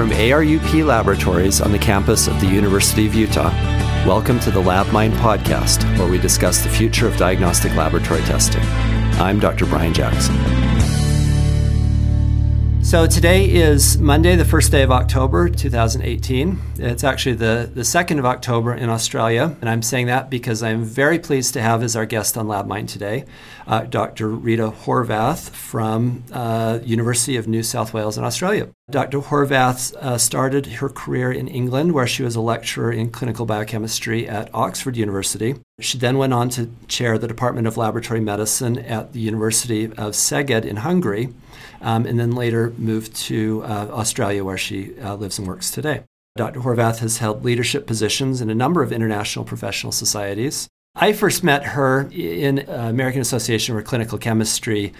From ARUP Laboratories on the campus of the University of Utah, welcome to the LabMind podcast, where we discuss the future of diagnostic laboratory testing. I'm Dr. Brian Jackson. So today is Monday, the first day of October, 2018. It's actually the, the 2nd of October in Australia, and I'm saying that because I'm very pleased to have as our guest on LabMind today uh, Dr. Rita Horvath from uh, University of New South Wales in Australia. Dr. Horvath uh, started her career in England, where she was a lecturer in clinical biochemistry at Oxford University. She then went on to chair the Department of Laboratory Medicine at the University of Szeged in Hungary, um, and then later moved to uh, Australia, where she uh, lives and works today. Dr. Horvath has held leadership positions in a number of international professional societies. I first met her in uh, American Association for Clinical Chemistry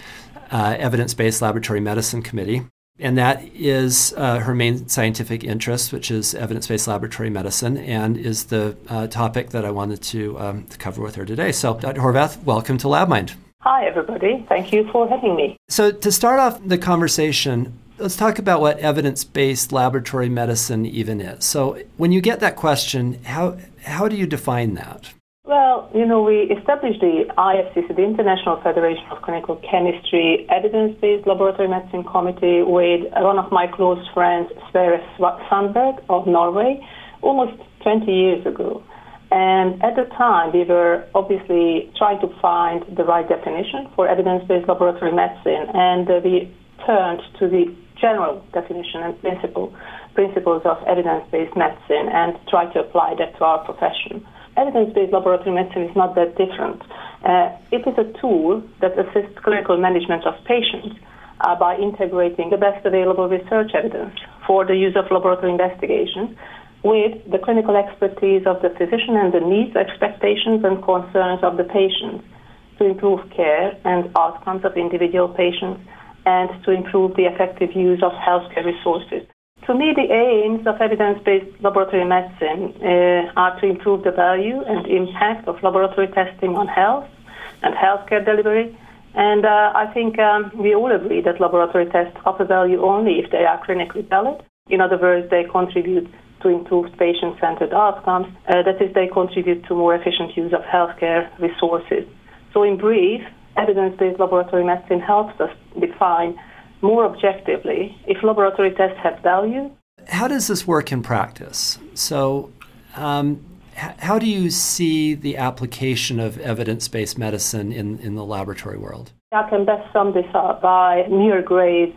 uh, Evidence Based Laboratory Medicine Committee and that is uh, her main scientific interest, which is evidence based laboratory medicine, and is the uh, topic that I wanted to, um, to, cover with her today. So, Dr. Horvath, welcome to LabMind. Hi, everybody. Thank you for having me. So, to start off the conversation, let's talk about what evidence based laboratory medicine even is. So, when you get that question, how, how do you define that? Well, you know, we established the IFCC, the International Federation of Clinical Chemistry Evidence-Based Laboratory Medicine Committee with one of my close friends, Sverre Sandberg of Norway, almost 20 years ago. And at the time, we were obviously trying to find the right definition for evidence-based laboratory medicine, and uh, we turned to the general definition and principle, principles of evidence-based medicine and tried to apply that to our profession evidence-based laboratory medicine is not that different. Uh, it is a tool that assists clinical management of patients uh, by integrating the best available research evidence for the use of laboratory investigations with the clinical expertise of the physician and the needs, expectations, and concerns of the patients to improve care and outcomes of individual patients and to improve the effective use of healthcare resources. To me, the aims of evidence-based laboratory medicine uh, are to improve the value and impact of laboratory testing on health and healthcare delivery. And uh, I think um, we all agree that laboratory tests offer value only if they are clinically valid. In other words, they contribute to improved patient-centered outcomes. Uh, that is, they contribute to more efficient use of healthcare resources. So, in brief, evidence-based laboratory medicine helps us define more objectively if laboratory tests have value. How does this work in practice? So, um, h- how do you see the application of evidence based medicine in, in the laboratory world? I can best sum this up by Muir Gray's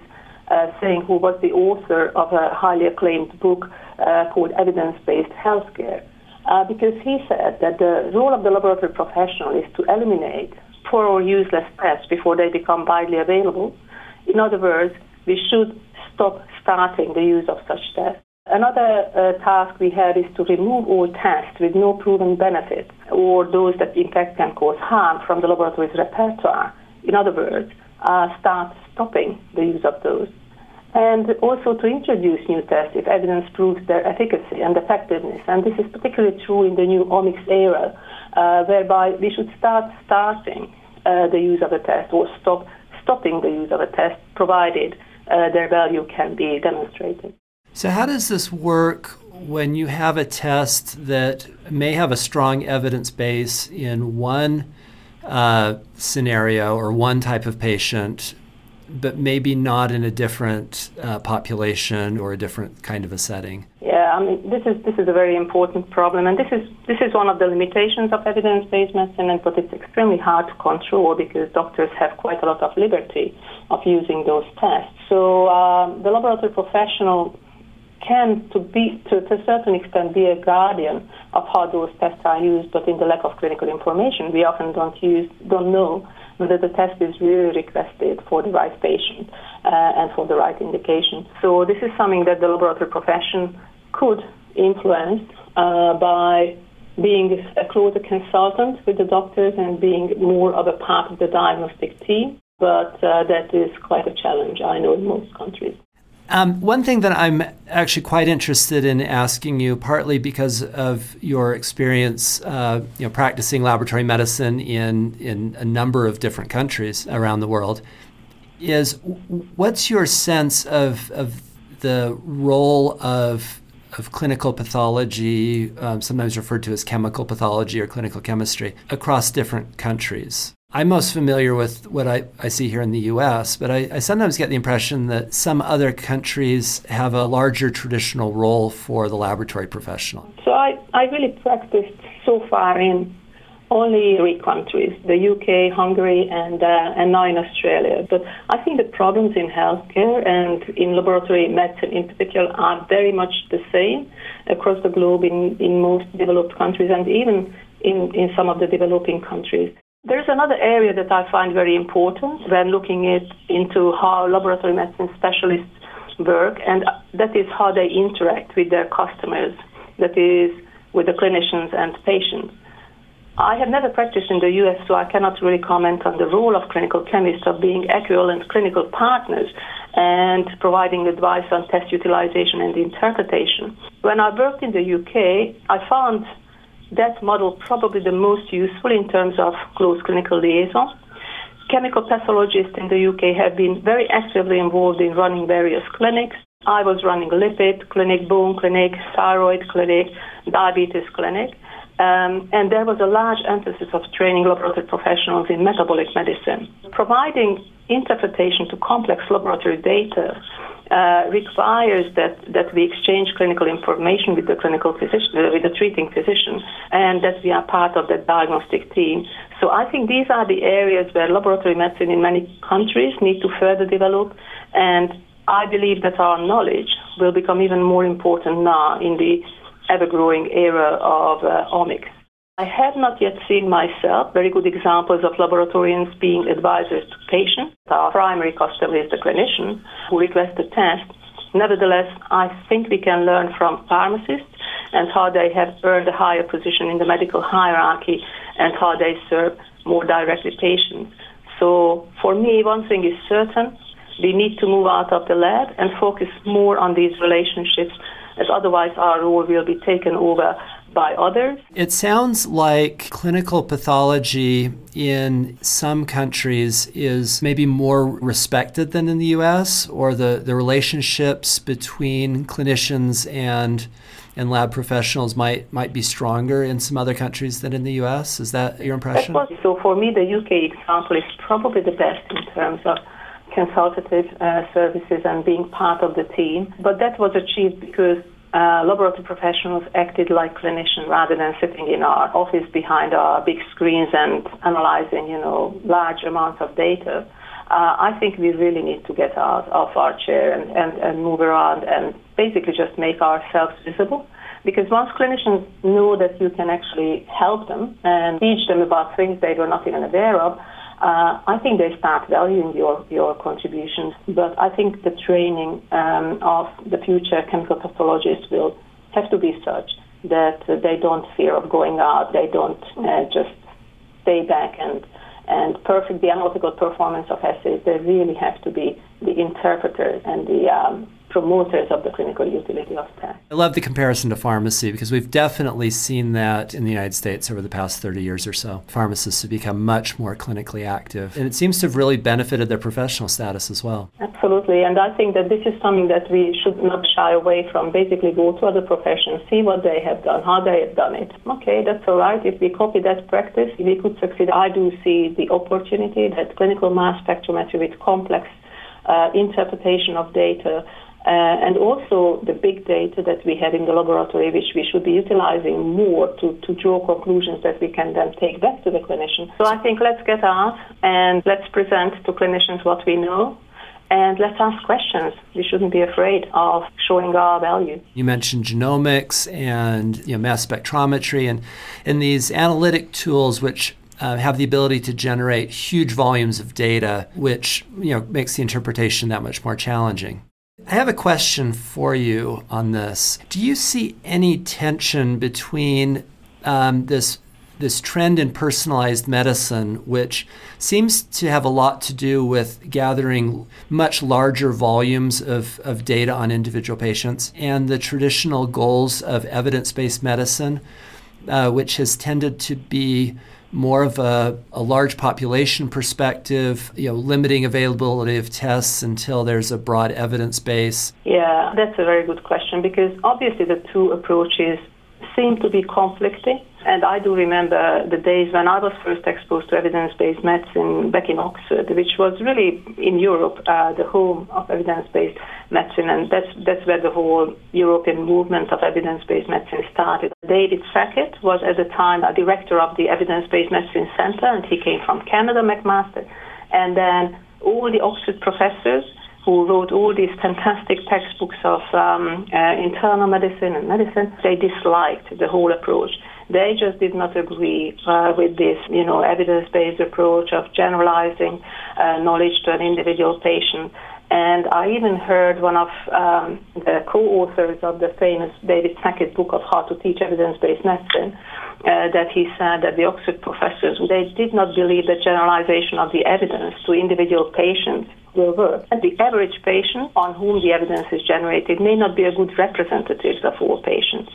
uh, saying, who was the author of a highly acclaimed book uh, called Evidence Based Healthcare. Uh, because he said that the role of the laboratory professional is to eliminate poor or useless tests before they become widely available in other words, we should stop starting the use of such tests. Another uh, task we have is to remove all tests with no proven benefit or those that in fact can cause harm from the laboratory's repertoire. In other words, uh, start stopping the use of those. And also to introduce new tests if evidence proves their efficacy and effectiveness. And this is particularly true in the new omics era, uh, whereby we should start starting uh, the use of a test or stop stopping the use of a test provided uh, their value can be demonstrated. So, how does this work when you have a test that may have a strong evidence base in one uh, scenario or one type of patient, but maybe not in a different uh, population or a different kind of a setting? Yeah, I mean, this is this is a very important problem, and this is this is one of the limitations of evidence-based medicine, and but it's extremely hard to control because doctors have quite a lot of liberty of using those tests. So um, the laboratory professional can, to be to, to a certain extent, be a guardian of how those tests are used, but in the lack of clinical information, we often don't use don't know whether the test is really requested for the right patient uh, and for the right indication. So this is something that the laboratory profession could influence uh, by being a closer consultant with the doctors and being more of a part of the diagnostic team. But uh, that is quite a challenge, I know, in most countries. Um, one thing that I'm actually quite interested in asking you, partly because of your experience, uh, you know, practicing laboratory medicine in in a number of different countries around the world, is what's your sense of of the role of of clinical pathology, um, sometimes referred to as chemical pathology or clinical chemistry, across different countries. I'm most familiar with what I, I see here in the US, but I, I, sometimes get the impression that some other countries have a larger traditional role for the laboratory professional. So I, I really practiced so far in only three countries the UK, Hungary, and, uh, and now in Australia. But I think the problems in healthcare and in laboratory medicine in particular are very much the same across the globe in, in most developed countries and even in, in some of the developing countries. There's another area that I find very important when looking at, into how laboratory medicine specialists work, and that is how they interact with their customers, that is, with the clinicians and patients. I have never practiced in the US, so I cannot really comment on the role of clinical chemists of being equivalent clinical partners and providing advice on test utilization and interpretation. When I worked in the UK, I found that model probably the most useful in terms of close clinical liaison. Chemical pathologists in the UK have been very actively involved in running various clinics. I was running lipid clinic, bone clinic, thyroid clinic, diabetes clinic. Um, and there was a large emphasis of training laboratory professionals in metabolic medicine. Providing interpretation to complex laboratory data uh, requires that, that we exchange clinical information with the clinical physician, uh, with the treating physician, and that we are part of that diagnostic team. So I think these are the areas where laboratory medicine in many countries need to further develop, and I believe that our knowledge will become even more important now in the ever-growing era of uh, omics. I have not yet seen myself very good examples of laboratorians being advisors to patients. Our primary customer is the clinician who requests the test. Nevertheless, I think we can learn from pharmacists and how they have earned a higher position in the medical hierarchy and how they serve more directly patients. So, for me, one thing is certain we need to move out of the lab and focus more on these relationships, as otherwise our role will be taken over by others. It sounds like clinical pathology in some countries is maybe more respected than in the US, or the, the relationships between clinicians and and lab professionals might might be stronger in some other countries than in the US. Is that your impression? so for me, the UK example is probably the best in terms of consultative uh, services and being part of the team. But that was achieved because uh, laboratory professionals acted like clinicians rather than sitting in our office behind our big screens and analyzing, you know, large amounts of data. Uh, I think we really need to get out of our chair and, and, and move around and basically just make ourselves visible. Because once clinicians know that you can actually help them and teach them about things they were not even aware of, uh, I think they start valuing your, your contributions, but I think the training um, of the future chemical pathologists will have to be such that they don't fear of going out, they don't uh, just stay back and and perfect the analytical performance of assays. They really have to be the interpreters and the um, promoters of the clinical utility of tests. I love the comparison to pharmacy because we've definitely seen that in the United States over the past 30 years or so. Pharmacists have become much more clinically active, and it seems to have really benefited their professional status as well. Absolutely, and I think that this is something that we should not shy away from. Basically, go to other professions, see what they have done, how they have done it. Okay, that's all right. If we copy that practice, we could succeed. I do see the opportunity that clinical mass spectrometry with complex uh, interpretation of data uh, and also the big data that we have in the laboratory, which we should be utilizing more to, to draw conclusions that we can then take back to the clinician. So I think let's get out and let's present to clinicians what we know and let's ask questions. We shouldn't be afraid of showing our value. You mentioned genomics and you know, mass spectrometry and, and these analytic tools which uh, have the ability to generate huge volumes of data, which you know makes the interpretation that much more challenging. I have a question for you on this. Do you see any tension between um, this this trend in personalized medicine, which seems to have a lot to do with gathering much larger volumes of, of data on individual patients, and the traditional goals of evidence based medicine, uh, which has tended to be more of a, a large population perspective, you know, limiting availability of tests until there's a broad evidence base? Yeah, that's a very good question because obviously the two approaches seem to be conflicting. And I do remember the days when I was first exposed to evidence-based medicine back in Oxford, which was really in Europe uh, the home of evidence-based medicine, and that's that's where the whole European movement of evidence-based medicine started. David Sackett was at the time a director of the Evidence-Based Medicine Center, and he came from Canada, McMaster, and then all the Oxford professors who wrote all these fantastic textbooks of um, uh, internal medicine and medicine, they disliked the whole approach. They just did not agree uh, with this, you know, evidence-based approach of generalizing uh, knowledge to an individual patient. And I even heard one of um, the co-authors of the famous David Sackett book of How to Teach Evidence-Based Medicine uh, that he said that the Oxford professors they did not believe that generalization of the evidence to individual patients will work. And the average patient on whom the evidence is generated may not be a good representative of all patients.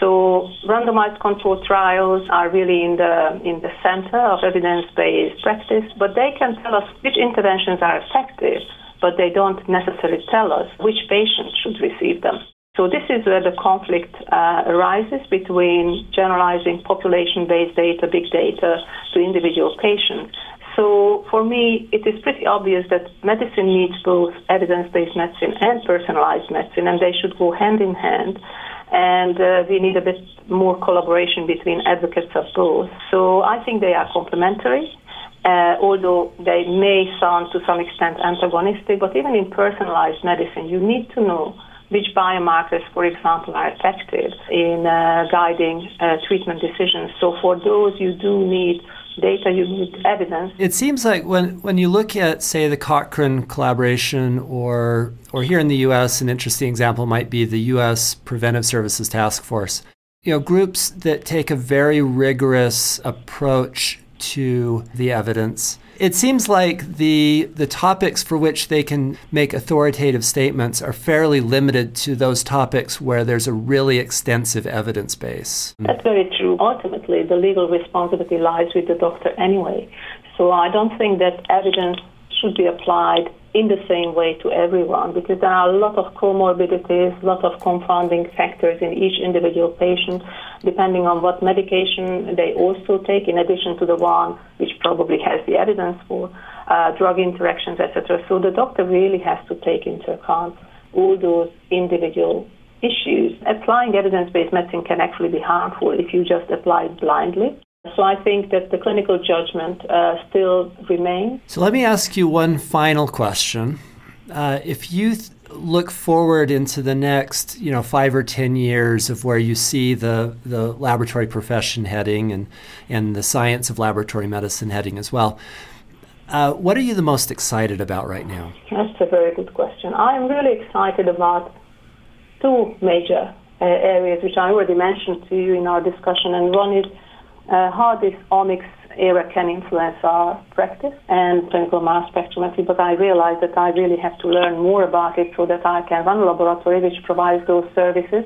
So randomized controlled trials are really in the in the center of evidence-based practice, but they can tell us which interventions are effective, but they don't necessarily tell us which patients should receive them. So this is where the conflict uh, arises between generalizing population-based data, big data, to individual patients. So for me, it is pretty obvious that medicine needs both evidence-based medicine and personalized medicine, and they should go hand in hand and uh, we need a bit more collaboration between advocates of both. So I think they are complementary. Uh, although they may sound to some extent antagonistic, but even in personalized medicine, you need to know which biomarkers, for example, are effective in uh, guiding uh, treatment decisions. So for those, you do need data, you need evidence. It seems like when, when you look at, say, the Cochrane collaboration, or, or here in the US, an interesting example might be the US Preventive Services Task Force. You know, groups that take a very rigorous approach to the evidence it seems like the the topics for which they can make authoritative statements are fairly limited to those topics where there's a really extensive evidence base. That's very true. Ultimately, the legal responsibility lies with the doctor anyway. So I don't think that evidence should be applied in the same way to everyone because there are a lot of comorbidities, a lot of confounding factors in each individual patient, depending on what medication they also take, in addition to the one which probably has the evidence for uh, drug interactions, etc. So the doctor really has to take into account all those individual issues. Applying evidence based medicine can actually be harmful if you just apply it blindly. So I think that the clinical judgment uh, still remains. So let me ask you one final question. Uh, if you th- look forward into the next, you know, five or ten years of where you see the the laboratory profession heading and and the science of laboratory medicine heading as well, uh, what are you the most excited about right now? That's a very good question. I'm really excited about two major uh, areas which I already mentioned to you in our discussion, and one is uh, how this omics era can influence our practice and clinical mass spectrometry, but I realize that I really have to learn more about it so that I can run a laboratory which provides those services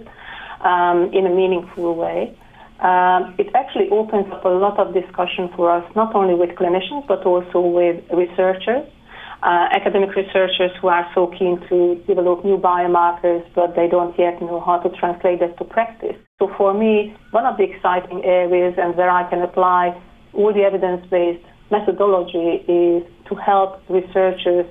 um, in a meaningful way. Um, it actually opens up a lot of discussion for us, not only with clinicians, but also with researchers uh, academic researchers who are so keen to develop new biomarkers, but they don't yet know how to translate that to practice. So for me, one of the exciting areas and where I can apply all the evidence-based methodology is to help researchers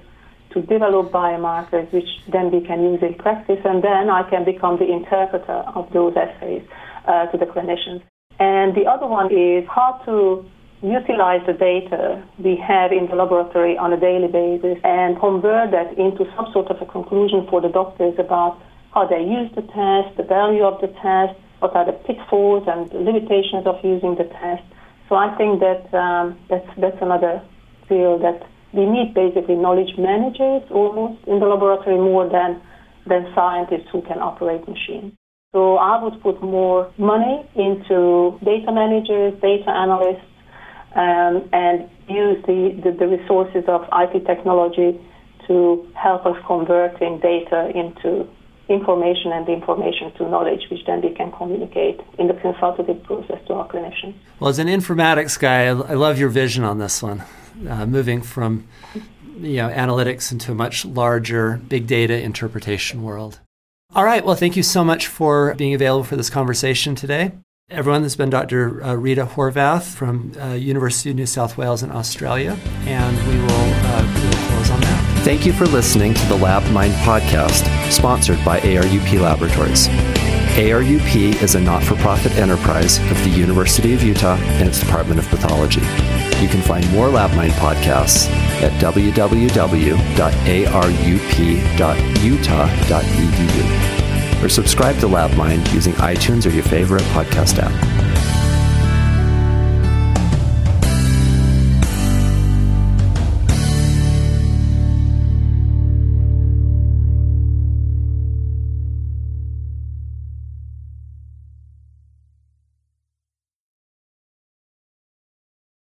to develop biomarkers which then we can use in practice and then I can become the interpreter of those assays uh, to the clinicians. And the other one is how to utilize the data we have in the laboratory on a daily basis and convert that into some sort of a conclusion for the doctors about how they use the test, the value of the test, what are the pitfalls and limitations of using the test. So I think that um, that's, that's another field that we need basically knowledge managers almost in the laboratory more than, than scientists who can operate machines. So I would put more money into data managers, data analysts, um, and use the, the, the, resources of IT technology to help us converting data into information and the information to knowledge, which then we can communicate in the consultative process to our clinicians. Well, as an informatics guy, I love your vision on this one, uh, moving from you know analytics into a much larger big data interpretation world. All right. Well, thank you so much for being available for this conversation today. Everyone, this has been Dr. Uh, Rita Horvath from uh, University of New South Wales in Australia, and we will, uh, we will close on that. Thank you for listening to the Lab Mind podcast, sponsored by ARUP Laboratories. ARUP is a not for profit enterprise of the University of Utah and its Department of Pathology. You can find more LabMind podcasts at www.arup.utah.edu or subscribe to LabMind using iTunes or your favorite podcast app.